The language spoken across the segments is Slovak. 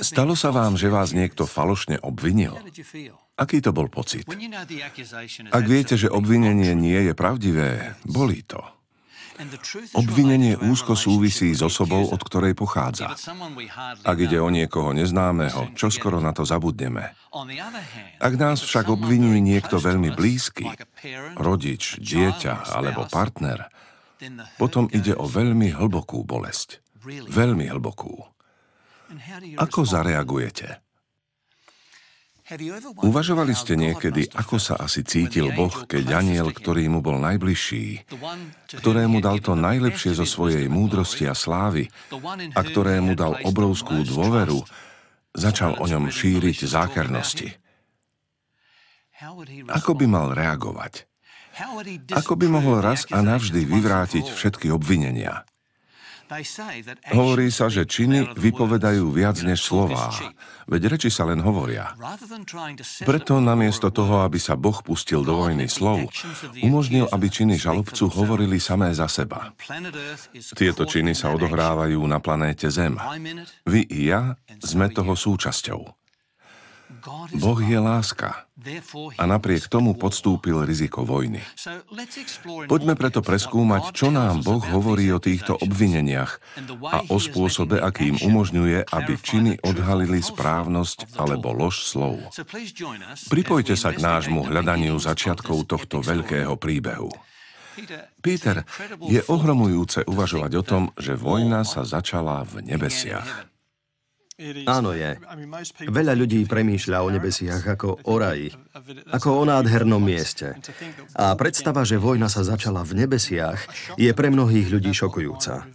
Stalo sa vám, že vás niekto falošne obvinil? Aký to bol pocit? Ak viete, že obvinenie nie je pravdivé, bolí to. Obvinenie úzko súvisí s osobou, od ktorej pochádza. Ak ide o niekoho neznámeho, čo skoro na to zabudneme. Ak nás však obviní niekto veľmi blízky, rodič, dieťa alebo partner, potom ide o veľmi hlbokú bolesť. Veľmi hlbokú. Ako zareagujete? Uvažovali ste niekedy, ako sa asi cítil Boh, keď aniel, ktorý mu bol najbližší, ktorému dal to najlepšie zo svojej múdrosti a slávy a ktorému dal obrovskú dôveru, začal o ňom šíriť zákernosti. Ako by mal reagovať? Ako by mohol raz a navždy vyvrátiť všetky obvinenia? Hovorí sa, že činy vypovedajú viac než slová, veď reči sa len hovoria. Preto namiesto toho, aby sa Boh pustil do vojny slov, umožnil, aby činy žalobcu hovorili samé za seba. Tieto činy sa odohrávajú na planéte Zem. Vy i ja sme toho súčasťou. Boh je láska a napriek tomu podstúpil riziko vojny. Poďme preto preskúmať, čo nám Boh hovorí o týchto obvineniach a o spôsobe, akým umožňuje, aby činy odhalili správnosť alebo lož slov. Pripojte sa k nášmu hľadaniu začiatkov tohto veľkého príbehu. Peter, je ohromujúce uvažovať o tom, že vojna sa začala v nebesiach. Áno je. Veľa ľudí premýšľa o nebesiach ako o raji, ako o nádhernom mieste. A predstava, že vojna sa začala v nebesiach, je pre mnohých ľudí šokujúca.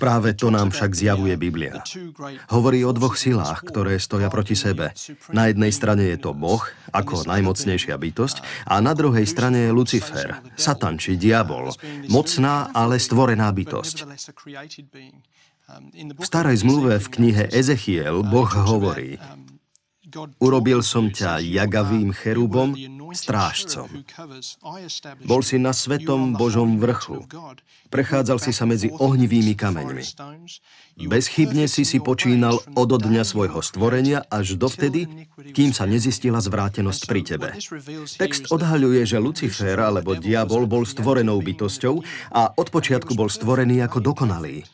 Práve to nám však zjavuje Biblia. Hovorí o dvoch silách, ktoré stoja proti sebe. Na jednej strane je to Boh, ako najmocnejšia bytosť, a na druhej strane je Lucifer, Satan či diabol, mocná, ale stvorená bytosť. V starej zmluve v knihe Ezechiel Boh hovorí, Urobil som ťa jagavým cherubom, strážcom. Bol si na svetom Božom vrchu. Prechádzal si sa medzi ohnivými kameňmi. Bezchybne si si počínal od dňa svojho stvorenia až dovtedy, kým sa nezistila zvrátenosť pri tebe. Text odhaľuje, že Lucifer alebo diabol bol stvorenou bytosťou a od počiatku bol stvorený ako dokonalý.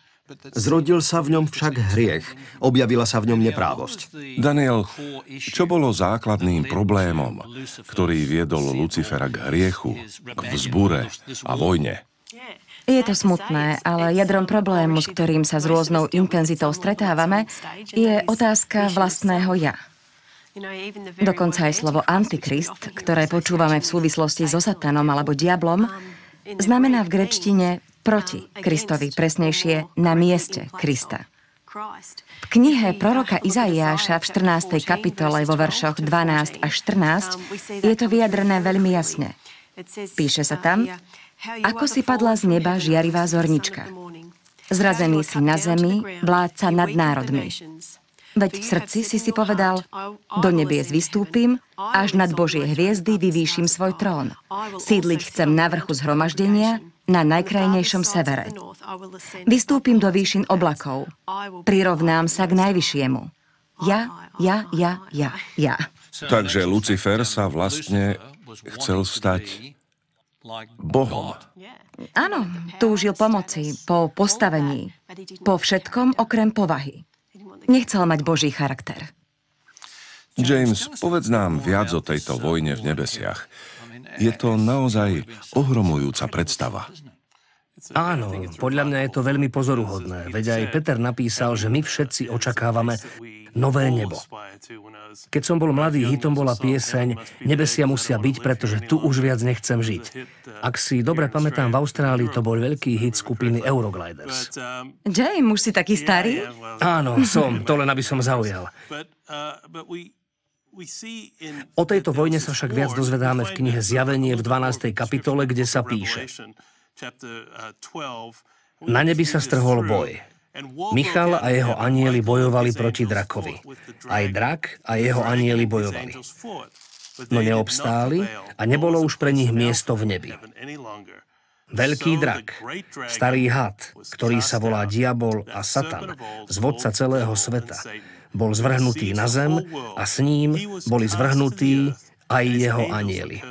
Zrodil sa v ňom však hriech, objavila sa v ňom neprávosť. Daniel, čo bolo základným problémom, ktorý viedol Lucifera k hriechu, k vzbure a vojne? Je to smutné, ale jadrom problému, s ktorým sa s rôznou intenzitou stretávame, je otázka vlastného ja. Dokonca aj slovo antikrist, ktoré počúvame v súvislosti so satanom alebo diablom, znamená v grečtine proti Kristovi, presnejšie na mieste Krista. V knihe proroka Izaiáša v 14. kapitole vo veršoch 12 až 14 je to vyjadrené veľmi jasne. Píše sa tam, ako si padla z neba žiarivá zornička. Zrazený si na zemi, vládca nad národmi. Veď v srdci si si povedal, do nebies vystúpim, až nad Božie hviezdy vyvýšim svoj trón. Sídliť chcem na vrchu zhromaždenia, na najkrajnejšom severe. Vystúpim do výšin oblakov. Prirovnám sa k najvyššiemu. Ja, ja, ja, ja, ja. Takže Lucifer sa vlastne chcel stať Bohom. Áno, túžil pomoci, po postavení, po všetkom okrem povahy. Nechcel mať Boží charakter. James, povedz nám viac o tejto vojne v nebesiach. Je to naozaj ohromujúca predstava. Áno, podľa mňa je to veľmi pozoruhodné. Veď aj Peter napísal, že my všetci očakávame nové nebo. Keď som bol mladý, hitom bola pieseň Nebesia musia byť, pretože tu už viac nechcem žiť. Ak si dobre pamätám, v Austrálii to bol veľký hit skupiny Eurogliders. James, už si taký starý? Áno, som, to len aby som zaujal. O tejto vojne sa však viac dozvedáme v knihe Zjavenie v 12. kapitole, kde sa píše Na nebi sa strhol boj. Michal a jeho anieli bojovali proti drakovi. Aj drak a jeho anieli bojovali. No neobstáli a nebolo už pre nich miesto v nebi. Veľký drak, starý had, ktorý sa volá Diabol a Satan, zvodca celého sveta, bol zvrhnutý na zem a s ním boli zvrhnutí aj jeho anieli.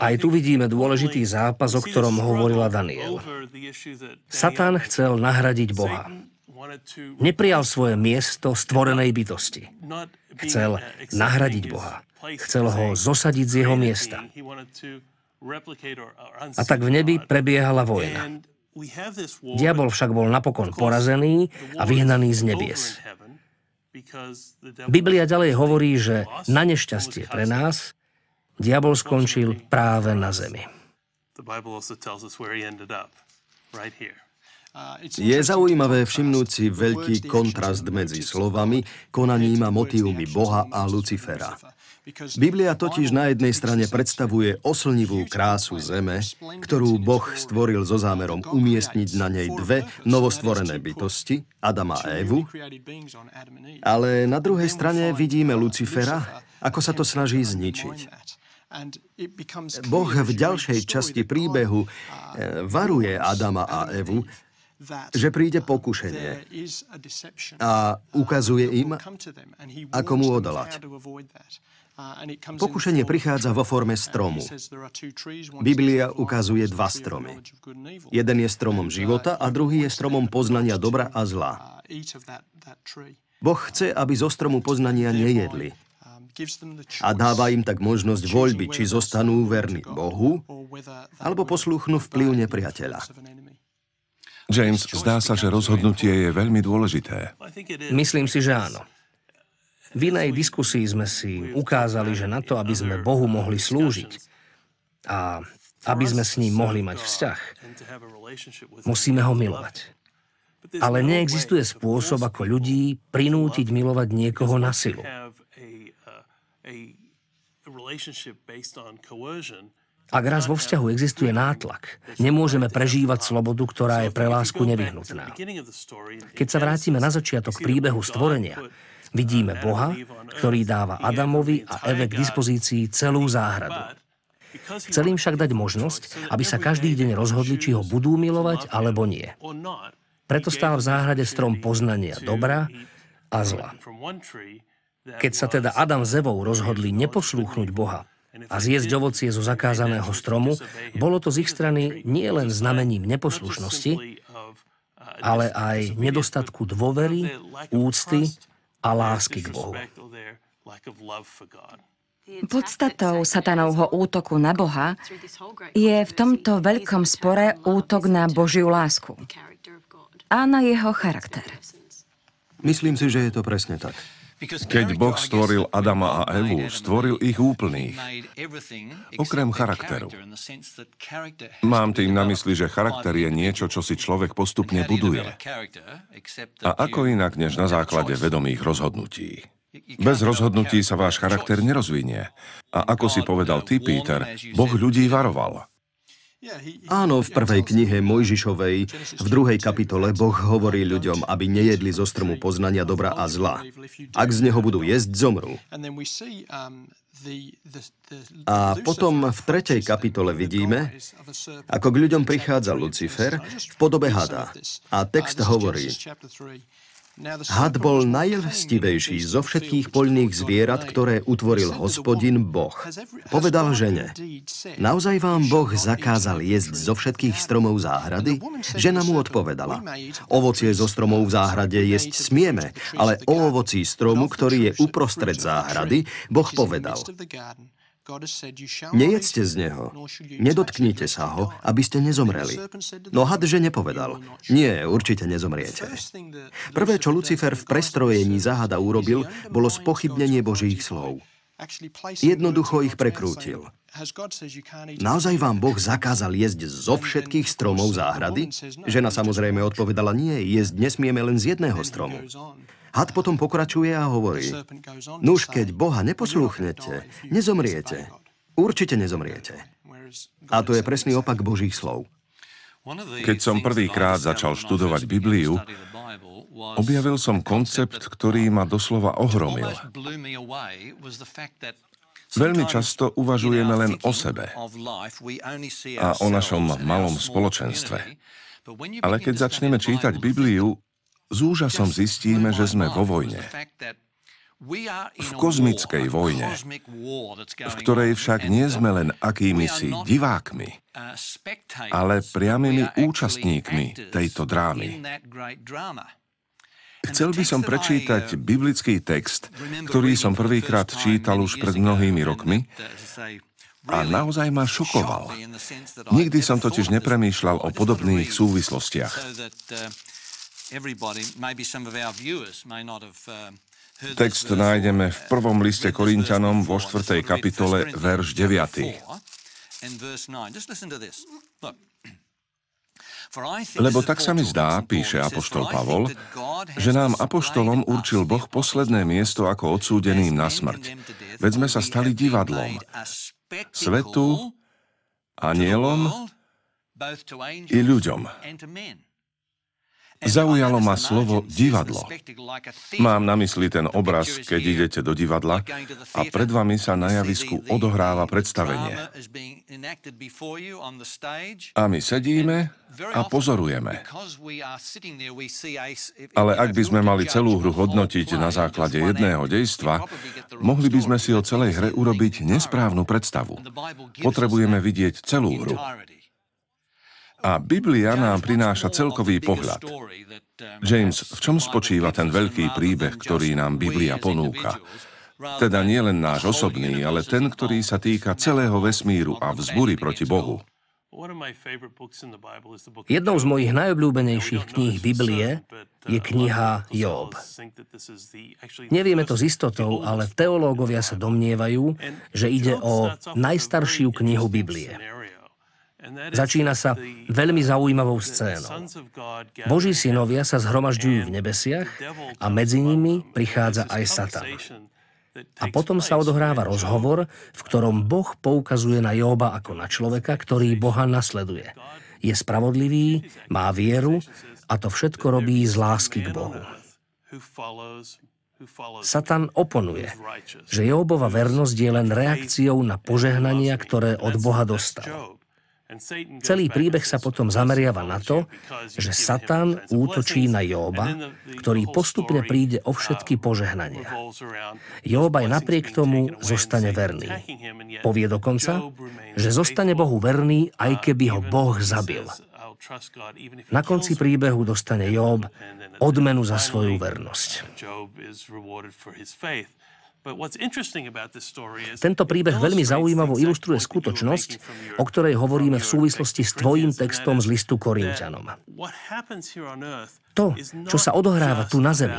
Aj tu vidíme dôležitý zápas, o ktorom hovorila Daniel. Satan chcel nahradiť Boha. Neprijal svoje miesto stvorenej bytosti. Chcel nahradiť Boha. Chcel ho zosadiť z jeho miesta. A tak v nebi prebiehala vojna. Diabol však bol napokon porazený a vyhnaný z nebies. Biblia ďalej hovorí, že na nešťastie pre nás diabol skončil práve na zemi. Je zaujímavé všimnúť si veľký kontrast medzi slovami, konaním a motívmi Boha a Lucifera. Biblia totiž na jednej strane predstavuje oslnivú krásu zeme, ktorú Boh stvoril so zámerom umiestniť na nej dve novostvorené bytosti, Adama a Evu, ale na druhej strane vidíme Lucifera, ako sa to snaží zničiť. Boh v ďalšej časti príbehu eh, varuje Adama a Evu, že príde pokušenie a ukazuje im, ako mu odolať. Pokušenie prichádza vo forme stromu. Biblia ukazuje dva stromy. Jeden je stromom života a druhý je stromom poznania dobra a zla. Boh chce, aby zo stromu poznania nejedli. A dáva im tak možnosť voľby, či zostanú verní Bohu, alebo poslúchnu vplyv nepriateľa. James, zdá sa, že rozhodnutie je veľmi dôležité. Myslím si, že áno. V inej diskusii sme si ukázali, že na to, aby sme Bohu mohli slúžiť a aby sme s ním mohli mať vzťah, musíme ho milovať. Ale neexistuje spôsob, ako ľudí prinútiť milovať niekoho na silu. Ak raz vo vzťahu existuje nátlak, nemôžeme prežívať slobodu, ktorá je pre lásku nevyhnutná. Keď sa vrátime na začiatok príbehu stvorenia, Vidíme Boha, ktorý dáva Adamovi a Eve k dispozícii celú záhradu. Chcel im však dať možnosť, aby sa každý deň rozhodli, či ho budú milovať alebo nie. Preto stál v záhrade strom poznania dobra a zla. Keď sa teda Adam s Evou rozhodli neposlúchnuť Boha a zjesť ovocie zo zakázaného stromu, bolo to z ich strany nie len znamením neposlušnosti, ale aj nedostatku dôvery, úcty a lásky k Bohu. Podstatou satanovho útoku na Boha je v tomto veľkom spore útok na Božiu lásku a na jeho charakter. Myslím si, že je to presne tak. Keď Boh stvoril Adama a Evu, stvoril ich úplných, okrem charakteru. Mám tým na mysli, že charakter je niečo, čo si človek postupne buduje. A ako inak, než na základe vedomých rozhodnutí. Bez rozhodnutí sa váš charakter nerozvinie. A ako si povedal ty, Peter, Boh ľudí varoval. Áno, v prvej knihe Mojžišovej, v druhej kapitole, Boh hovorí ľuďom, aby nejedli zo stromu poznania dobra a zla. Ak z neho budú jesť, zomrú. A potom v tretej kapitole vidíme, ako k ľuďom prichádza Lucifer v podobe hada. A text hovorí, Had bol najlstivejší zo všetkých poľných zvierat, ktoré utvoril hospodin Boh. Povedal žene, naozaj vám Boh zakázal jesť zo všetkých stromov záhrady? Žena mu odpovedala, ovocie zo stromov v záhrade jesť smieme, ale o ovocí stromu, ktorý je uprostred záhrady, Boh povedal, Nejedzte z neho, nedotknite sa ho, aby ste nezomreli. No had, že nepovedal, nie, určite nezomriete. Prvé, čo Lucifer v prestrojení záhada urobil, bolo spochybnenie Božích slov. Jednoducho ich prekrútil. Naozaj vám Boh zakázal jesť zo všetkých stromov záhrady? Žena samozrejme odpovedala, nie, jesť nesmieme len z jedného stromu. Had potom pokračuje a hovorí, nuž keď Boha neposlúchnete, nezomriete. Určite nezomriete. A to je presný opak Božích slov. Keď som prvýkrát začal študovať Bibliu, objavil som koncept, ktorý ma doslova ohromil. Veľmi často uvažujeme len o sebe a o našom malom spoločenstve. Ale keď začneme čítať Bibliu, S úžasom zistíme, že sme vo vojne. V kozmickej vojne, v ktorej však nie sme len akýmisi divákmi, ale priamými účastníkmi tejto drámy. Chcel by som prečítať biblický text, ktorý som prvýkrát čítal už pred mnohými rokmi a naozaj ma šokoval. Nikdy som totiž nepremýšľal o podobných súvislostiach. Text nájdeme v prvom liste Korintianom vo 4. kapitole, verš 9. Lebo tak sa mi zdá, píše Apoštol Pavol, že nám Apoštolom určil Boh posledné miesto ako odsúdeným na smrť. Veď sme sa stali divadlom, svetu, anielom i ľuďom. Zaujalo ma slovo divadlo. Mám na mysli ten obraz, keď idete do divadla a pred vami sa na javisku odohráva predstavenie. A my sedíme a pozorujeme. Ale ak by sme mali celú hru hodnotiť na základe jedného dejstva, mohli by sme si o celej hre urobiť nesprávnu predstavu. Potrebujeme vidieť celú hru. A Biblia nám prináša celkový pohľad. James, v čom spočíva ten veľký príbeh, ktorý nám Biblia ponúka? Teda nie len náš osobný, ale ten, ktorý sa týka celého vesmíru a vzbúry proti Bohu. Jednou z mojich najobľúbenejších kníh Biblie je kniha Job. Nevieme to s istotou, ale teológovia sa domnievajú, že ide o najstaršiu knihu Biblie. Začína sa veľmi zaujímavou scénou. Boží synovia sa zhromažďujú v nebesiach a medzi nimi prichádza aj Satan. A potom sa odohráva rozhovor, v ktorom Boh poukazuje na Jóba ako na človeka, ktorý Boha nasleduje. Je spravodlivý, má vieru a to všetko robí z lásky k Bohu. Satan oponuje, že Jóbova vernosť je len reakciou na požehnania, ktoré od Boha dostal. Celý príbeh sa potom zameriava na to, že Satan útočí na Jóba, ktorý postupne príde o všetky požehnania. Job aj napriek tomu zostane verný. Povie dokonca, že zostane Bohu verný, aj keby ho Boh zabil. Na konci príbehu dostane Job odmenu za svoju vernosť. Tento príbeh veľmi zaujímavo ilustruje skutočnosť, o ktorej hovoríme v súvislosti s tvojim textom z listu Korintianom. To, čo sa odohráva tu na zemi,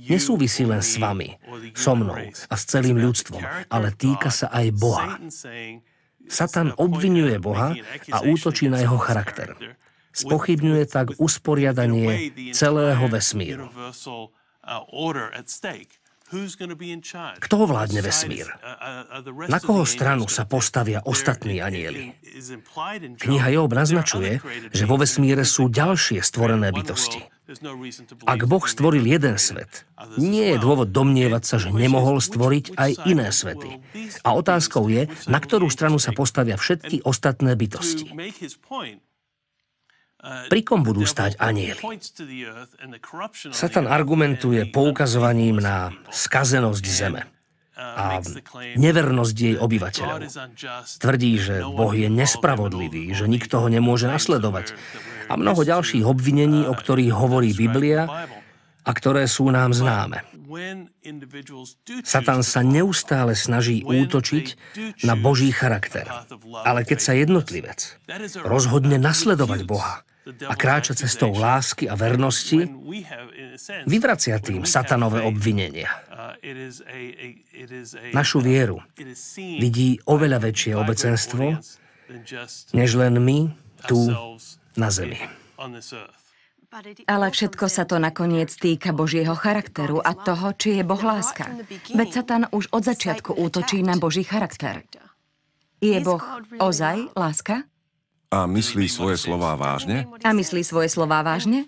nesúvisí len s vami, so mnou a s celým ľudstvom, ale týka sa aj Boha. Satan obvinuje Boha a útočí na jeho charakter. Spochybňuje tak usporiadanie celého vesmíru. Kto ovládne vesmír? Na koho stranu sa postavia ostatní anieli? Kniha Job naznačuje, že vo vesmíre sú ďalšie stvorené bytosti. Ak Boh stvoril jeden svet, nie je dôvod domnievať sa, že nemohol stvoriť aj iné svety. A otázkou je, na ktorú stranu sa postavia všetky ostatné bytosti. Pri kom budú stáť anieli? Satan argumentuje poukazovaním na skazenosť zeme a nevernosť jej obyvateľov. Tvrdí, že Boh je nespravodlivý, že nikto ho nemôže nasledovať a mnoho ďalších obvinení, o ktorých hovorí Biblia a ktoré sú nám známe. Satan sa neustále snaží útočiť na Boží charakter. Ale keď sa jednotlivec rozhodne nasledovať Boha a kráča cestou lásky a vernosti, vyvracia tým satanové obvinenia. Našu vieru vidí oveľa väčšie obecenstvo, než len my tu na zemi. Ale všetko sa to nakoniec týka Božieho charakteru a toho, či je Boh láska. Veď Satan už od začiatku útočí na Boží charakter. Je Boh ozaj láska? A myslí svoje slová vážne? A myslí svoje slová vážne?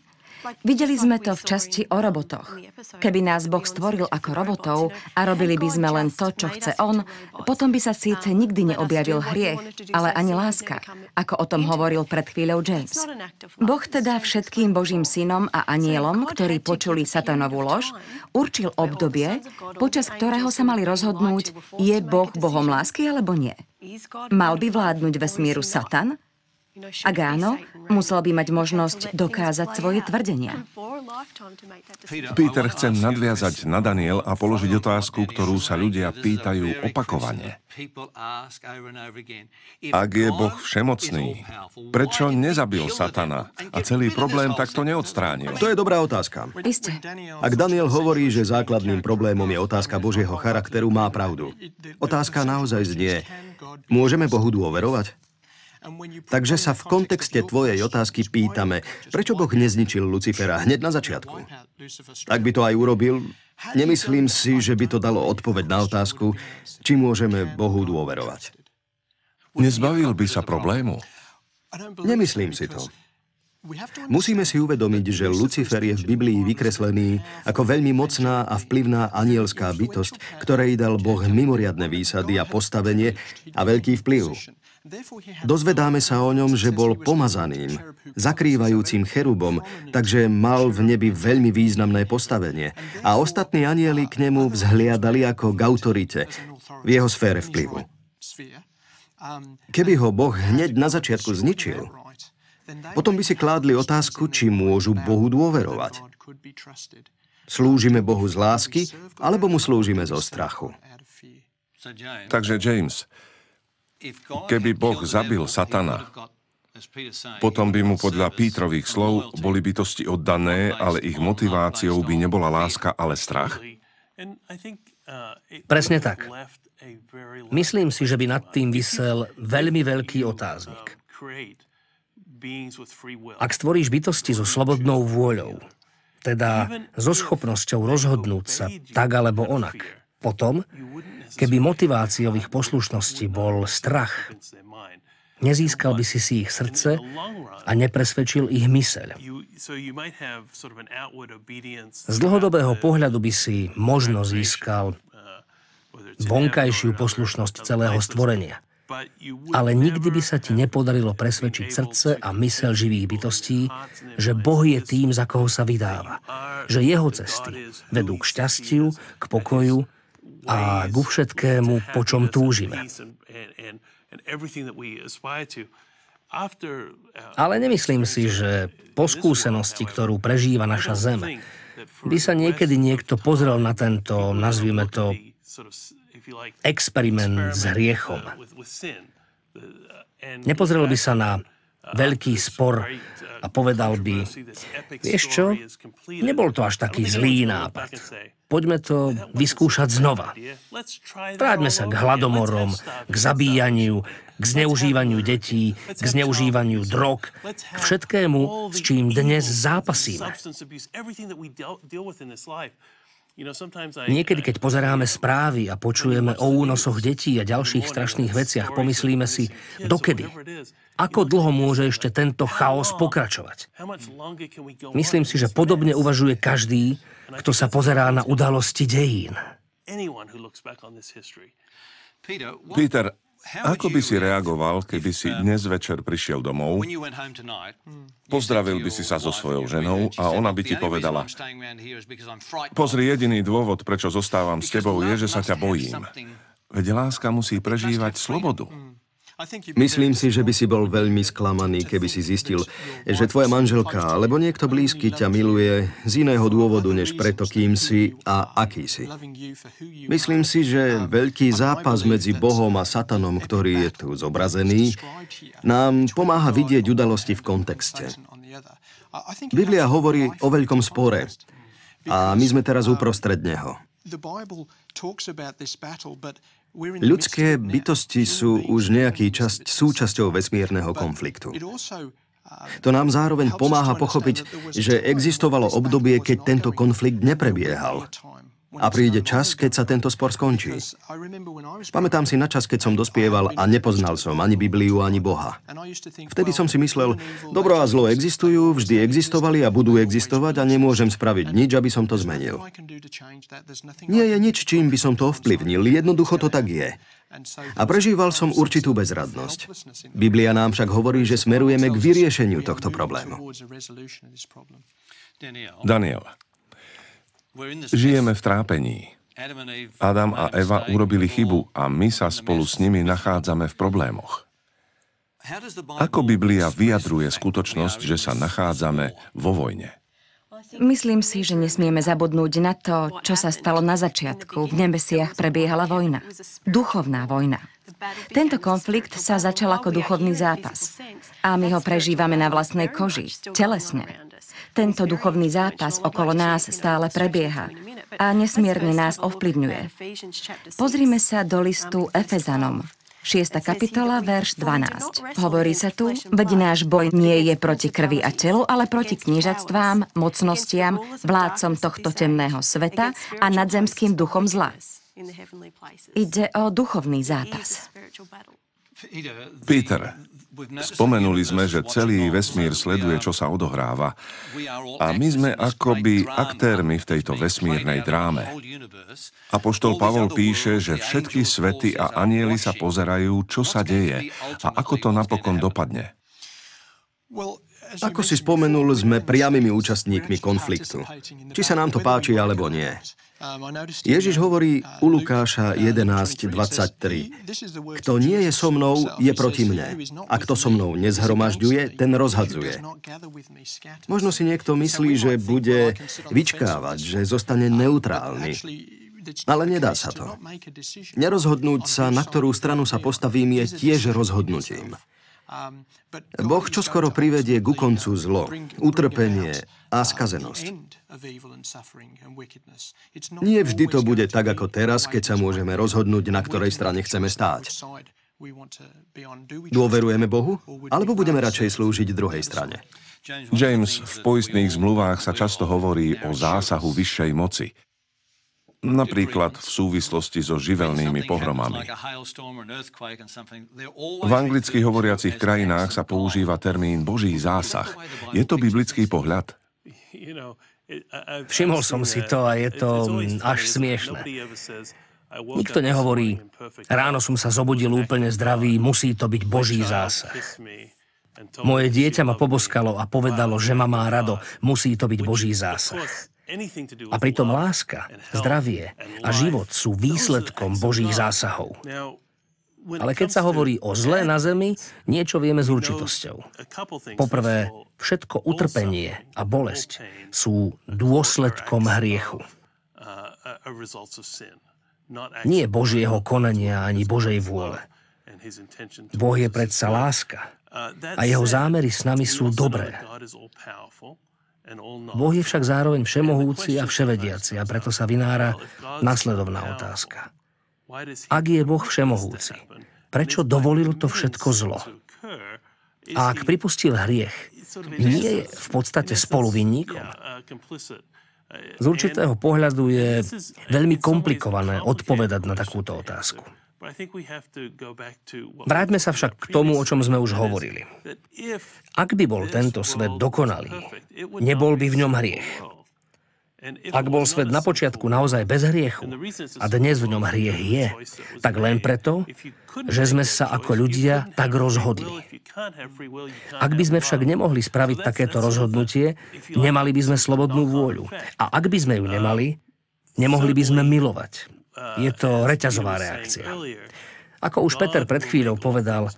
Videli sme to v časti o robotoch. Keby nás Boh stvoril ako robotov a robili by sme len to, čo chce On, potom by sa síce nikdy neobjavil hriech, ale ani láska, ako o tom hovoril pred chvíľou James. Boh teda všetkým Božím synom a anielom, ktorí počuli satanovú lož, určil obdobie, počas ktorého sa mali rozhodnúť, je Boh Bohom lásky alebo nie. Mal by vládnuť vesmíru Satan? Ak áno, musel by mať možnosť dokázať svoje tvrdenia. Peter, chcem nadviazať na Daniel a položiť otázku, ktorú sa ľudia pýtajú opakovane. Ak je Boh všemocný, prečo nezabil Satana a celý problém takto neodstránil? To je dobrá otázka. Isté. Ak Daniel hovorí, že základným problémom je otázka Božieho charakteru, má pravdu. Otázka naozaj znie, môžeme Bohu dôverovať? Takže sa v kontexte tvojej otázky pýtame, prečo Boh nezničil Lucifera hneď na začiatku? Ak by to aj urobil, nemyslím si, že by to dalo odpoveď na otázku, či môžeme Bohu dôverovať. Nezbavil by sa problému? Nemyslím si to. Musíme si uvedomiť, že Lucifer je v Biblii vykreslený ako veľmi mocná a vplyvná anielská bytosť, ktorej dal Boh mimoriadne výsady a postavenie a veľký vplyv. Dozvedáme sa o ňom, že bol pomazaným, zakrývajúcim cherubom, takže mal v nebi veľmi významné postavenie. A ostatní anieli k nemu vzhliadali ako k autorite v jeho sfére vplyvu. Keby ho Boh hneď na začiatku zničil, potom by si kládli otázku, či môžu Bohu dôverovať. Slúžime Bohu z lásky, alebo mu slúžime zo strachu. Takže James, Keby Boh zabil Satana, potom by mu podľa Pítrových slov boli bytosti oddané, ale ich motiváciou by nebola láska, ale strach? Presne tak. Myslím si, že by nad tým vysel veľmi veľký otáznik. Ak stvoríš bytosti so slobodnou vôľou, teda so schopnosťou rozhodnúť sa tak alebo onak, potom Keby motiváciou ich poslušnosti bol strach, nezískal by si si ich srdce a nepresvedčil ich myseľ. Z dlhodobého pohľadu by si možno získal vonkajšiu poslušnosť celého stvorenia. Ale nikdy by sa ti nepodarilo presvedčiť srdce a mysel živých bytostí, že Boh je tým, za koho sa vydáva. Že jeho cesty vedú k šťastiu, k pokoju a ku všetkému, po čom túžime. Ale nemyslím si, že po skúsenosti, ktorú prežíva naša Zem, by sa niekedy niekto pozrel na tento, nazvime to, experiment s hriechom. Nepozrel by sa na veľký spor a povedal by, vieš čo, nebol to až taký zlý nápad. Poďme to vyskúšať znova. Vráťme sa k hladomorom, k zabíjaniu, k zneužívaniu detí, k zneužívaniu drog, k všetkému, s čím dnes zápasíme. Niekedy, keď pozeráme správy a počujeme o únosoch detí a ďalších strašných veciach, pomyslíme si, dokedy? Ako dlho môže ešte tento chaos pokračovať? Myslím si, že podobne uvažuje každý, kto sa pozerá na udalosti dejín. Peter, ako by si reagoval, keby si dnes večer prišiel domov, pozdravil by si sa so svojou ženou a ona by ti povedala, pozri, jediný dôvod, prečo zostávam s tebou, je, že sa ťa bojím. Veď láska musí prežívať slobodu. Myslím si, že by si bol veľmi sklamaný, keby si zistil, že tvoja manželka alebo niekto blízky ťa miluje z iného dôvodu, než preto, kým si a aký si. Myslím si, že veľký zápas medzi Bohom a Satanom, ktorý je tu zobrazený, nám pomáha vidieť udalosti v kontexte. Biblia hovorí o veľkom spore a my sme teraz uprostred neho. Ľudské bytosti sú už nejaký časť súčasťou vesmírneho konfliktu. To nám zároveň pomáha pochopiť, že existovalo obdobie, keď tento konflikt neprebiehal. A príde čas, keď sa tento spor skončí. Pamätám si na čas, keď som dospieval a nepoznal som ani Bibliu, ani Boha. Vtedy som si myslel, dobro a zlo existujú, vždy existovali a budú existovať a nemôžem spraviť nič, aby som to zmenil. Nie je nič, čím by som to ovplyvnil, jednoducho to tak je. A prežíval som určitú bezradnosť. Biblia nám však hovorí, že smerujeme k vyriešeniu tohto problému. Daniel, žijeme v trápení. Adam a Eva urobili chybu a my sa spolu s nimi nachádzame v problémoch. Ako Biblia vyjadruje skutočnosť, že sa nachádzame vo vojne? Myslím si, že nesmieme zabudnúť na to, čo sa stalo na začiatku. V nebesiach prebiehala vojna. Duchovná vojna. Tento konflikt sa začal ako duchovný zápas. A my ho prežívame na vlastnej koži, telesne. Tento duchovný zápas okolo nás stále prebieha a nesmierne nás ovplyvňuje. Pozrime sa do listu Efezanom. 6. kapitola, verš 12. Hovorí sa tu, veď náš boj nie je proti krvi a telu, ale proti kniežatstvám, mocnostiam, vládcom tohto temného sveta a nadzemským duchom zla. Ide o duchovný zápas. Peter, spomenuli sme, že celý vesmír sleduje, čo sa odohráva. A my sme akoby aktérmi v tejto vesmírnej dráme. Apoštol Pavol píše, že všetky svety a anieli sa pozerajú, čo sa deje a ako to napokon dopadne. Ako si spomenul, sme priamými účastníkmi konfliktu. Či sa nám to páči alebo nie. Ježiš hovorí u Lukáša 11.23. Kto nie je so mnou, je proti mne. A kto so mnou nezhromažďuje, ten rozhadzuje. Možno si niekto myslí, že bude vyčkávať, že zostane neutrálny. Ale nedá sa to. Nerozhodnúť sa, na ktorú stranu sa postavím, je tiež rozhodnutím. Boh čoskoro privedie ku koncu zlo, utrpenie a skazenosť. Nie vždy to bude tak ako teraz, keď sa môžeme rozhodnúť, na ktorej strane chceme stáť. Dôverujeme Bohu? Alebo budeme radšej slúžiť druhej strane? James, v poistných zmluvách sa často hovorí o zásahu vyššej moci. Napríklad v súvislosti so živelnými pohromami. V anglicky hovoriacich krajinách sa používa termín Boží zásah. Je to biblický pohľad? Všimol som si to a je to až smiešne. Nikto nehovorí, ráno som sa zobudil úplne zdravý, musí to byť Boží zásah. Moje dieťa ma poboskalo a povedalo, že ma má rado, musí to byť Boží zásah. A pritom láska, zdravie a život sú výsledkom Božích zásahov. Ale keď sa hovorí o zlé na zemi, niečo vieme s určitosťou. Poprvé, všetko utrpenie a bolesť sú dôsledkom hriechu. Nie Božieho konania ani Božej vôle. Boh je predsa láska a jeho zámery s nami sú dobré. Boh je však zároveň všemohúci a vševediaci a preto sa vynára nasledovná otázka. Ak je Boh všemohúci, prečo dovolil to všetko zlo? A ak pripustil hriech, nie je v podstate spoluvinníkom? Z určitého pohľadu je veľmi komplikované odpovedať na takúto otázku. Vráťme sa však k tomu, o čom sme už hovorili. Ak by bol tento svet dokonalý, nebol by v ňom hriech. Ak bol svet na počiatku naozaj bez hriechu a dnes v ňom hriech je, tak len preto, že sme sa ako ľudia tak rozhodli. Ak by sme však nemohli spraviť takéto rozhodnutie, nemali by sme slobodnú vôľu. A ak by sme ju nemali, nemohli by sme milovať. Je to reťazová reakcia. Ako už Peter pred chvíľou povedal,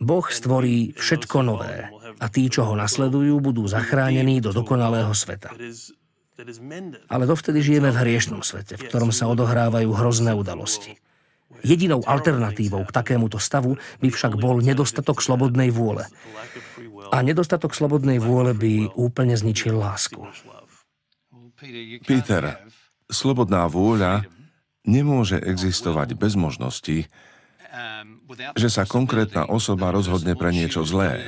Boh stvorí všetko nové a tí, čo ho nasledujú, budú zachránení do dokonalého sveta. Ale dovtedy žijeme v hriešnom svete, v ktorom sa odohrávajú hrozné udalosti. Jedinou alternatívou k takémuto stavu by však bol nedostatok slobodnej vôle. A nedostatok slobodnej vôle by úplne zničil lásku. Peter, slobodná vôľa nemôže existovať bez možnosti, že sa konkrétna osoba rozhodne pre niečo zlé.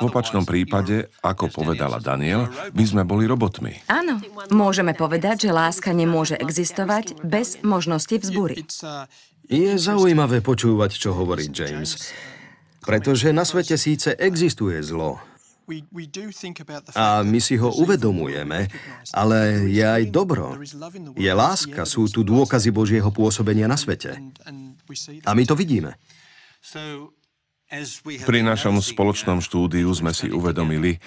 V opačnom prípade, ako povedala Daniel, by sme boli robotmi. Áno, môžeme povedať, že láska nemôže existovať bez možnosti vzbúry. Je zaujímavé počúvať, čo hovorí James. Pretože na svete síce existuje zlo, a my si ho uvedomujeme, ale je aj dobro. Je láska, sú tu dôkazy Božieho pôsobenia na svete. A my to vidíme. Pri našom spoločnom štúdiu sme si uvedomili,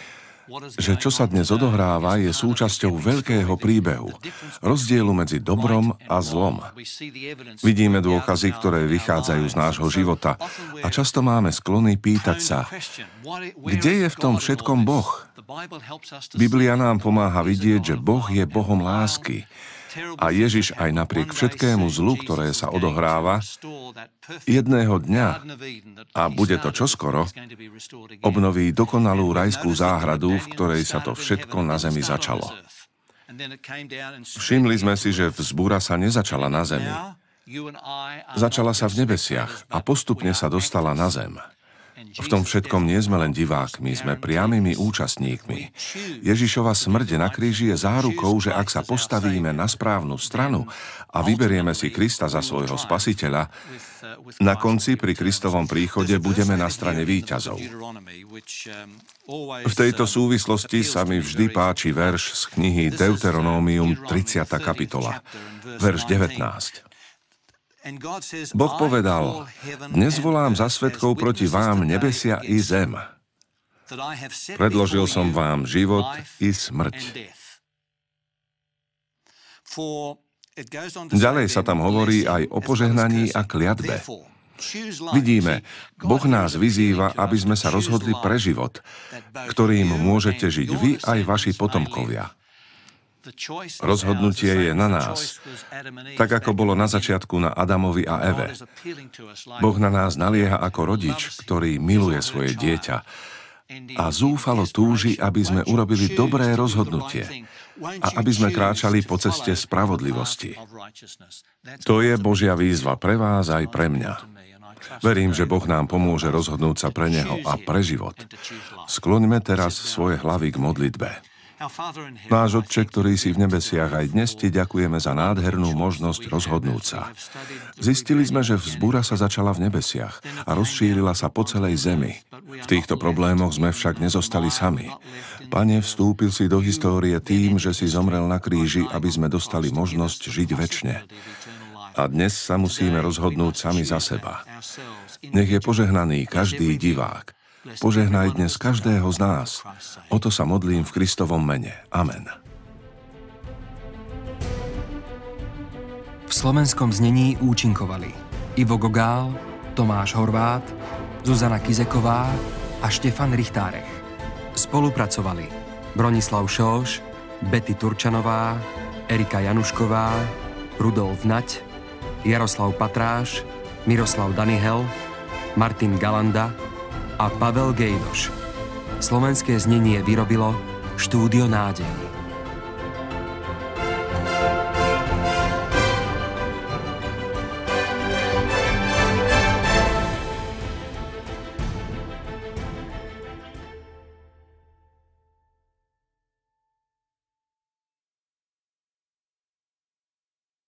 že čo sa dnes odohráva, je súčasťou veľkého príbehu, rozdielu medzi dobrom a zlom. Vidíme dôkazy, ktoré vychádzajú z nášho života a často máme sklony pýtať sa, kde je v tom všetkom Boh? Biblia nám pomáha vidieť, že Boh je Bohom lásky, a Ježiš aj napriek všetkému zlu, ktoré sa odohráva, jedného dňa, a bude to čoskoro, obnoví dokonalú rajskú záhradu, v ktorej sa to všetko na zemi začalo. Všimli sme si, že vzbúra sa nezačala na zemi. Začala sa v nebesiach a postupne sa dostala na zem. V tom všetkom nie sme len divákmi, sme priamými účastníkmi. Ježišova smrť na kríži je zárukou, že ak sa postavíme na správnu stranu a vyberieme si Krista za svojho spasiteľa, na konci pri Kristovom príchode budeme na strane výťazov. V tejto súvislosti sa mi vždy páči verš z knihy Deuteronómium 30. kapitola, verš 19. Boh povedal, dnes volám za svetkov proti vám nebesia i zem. Predložil som vám život i smrť. Ďalej sa tam hovorí aj o požehnaní a kliatbe. Vidíme, Boh nás vyzýva, aby sme sa rozhodli pre život, ktorým môžete žiť vy aj vaši potomkovia. Rozhodnutie je na nás, tak ako bolo na začiatku na Adamovi a Eve. Boh na nás nalieha ako rodič, ktorý miluje svoje dieťa a zúfalo túži, aby sme urobili dobré rozhodnutie a aby sme kráčali po ceste spravodlivosti. To je Božia výzva pre vás aj pre mňa. Verím, že Boh nám pomôže rozhodnúť sa pre Neho a pre život. Skloňme teraz svoje hlavy k modlitbe. Náš Otče, ktorý si v nebesiach, aj dnes Ti ďakujeme za nádhernú možnosť rozhodnúť sa. Zistili sme, že vzbúra sa začala v nebesiach a rozšírila sa po celej zemi. V týchto problémoch sme však nezostali sami. Pane, vstúpil si do histórie tým, že si zomrel na kríži, aby sme dostali možnosť žiť väčšine. A dnes sa musíme rozhodnúť sami za seba. Nech je požehnaný každý divák, Požehnaj dnes každého z nás. O to sa modlím v Kristovom mene. Amen. V slovenskom znení účinkovali Ivo Gogál, Tomáš Horvát, Zuzana Kizeková a Štefan Richtárech. Spolupracovali Bronislav Šóš, Betty Turčanová, Erika Janušková, Rudolf Nať, Jaroslav Patráš, Miroslav Danihel, Martin Galanda, a Pavel Gejdoš. Slovenské znenie vyrobilo Štúdio nádej.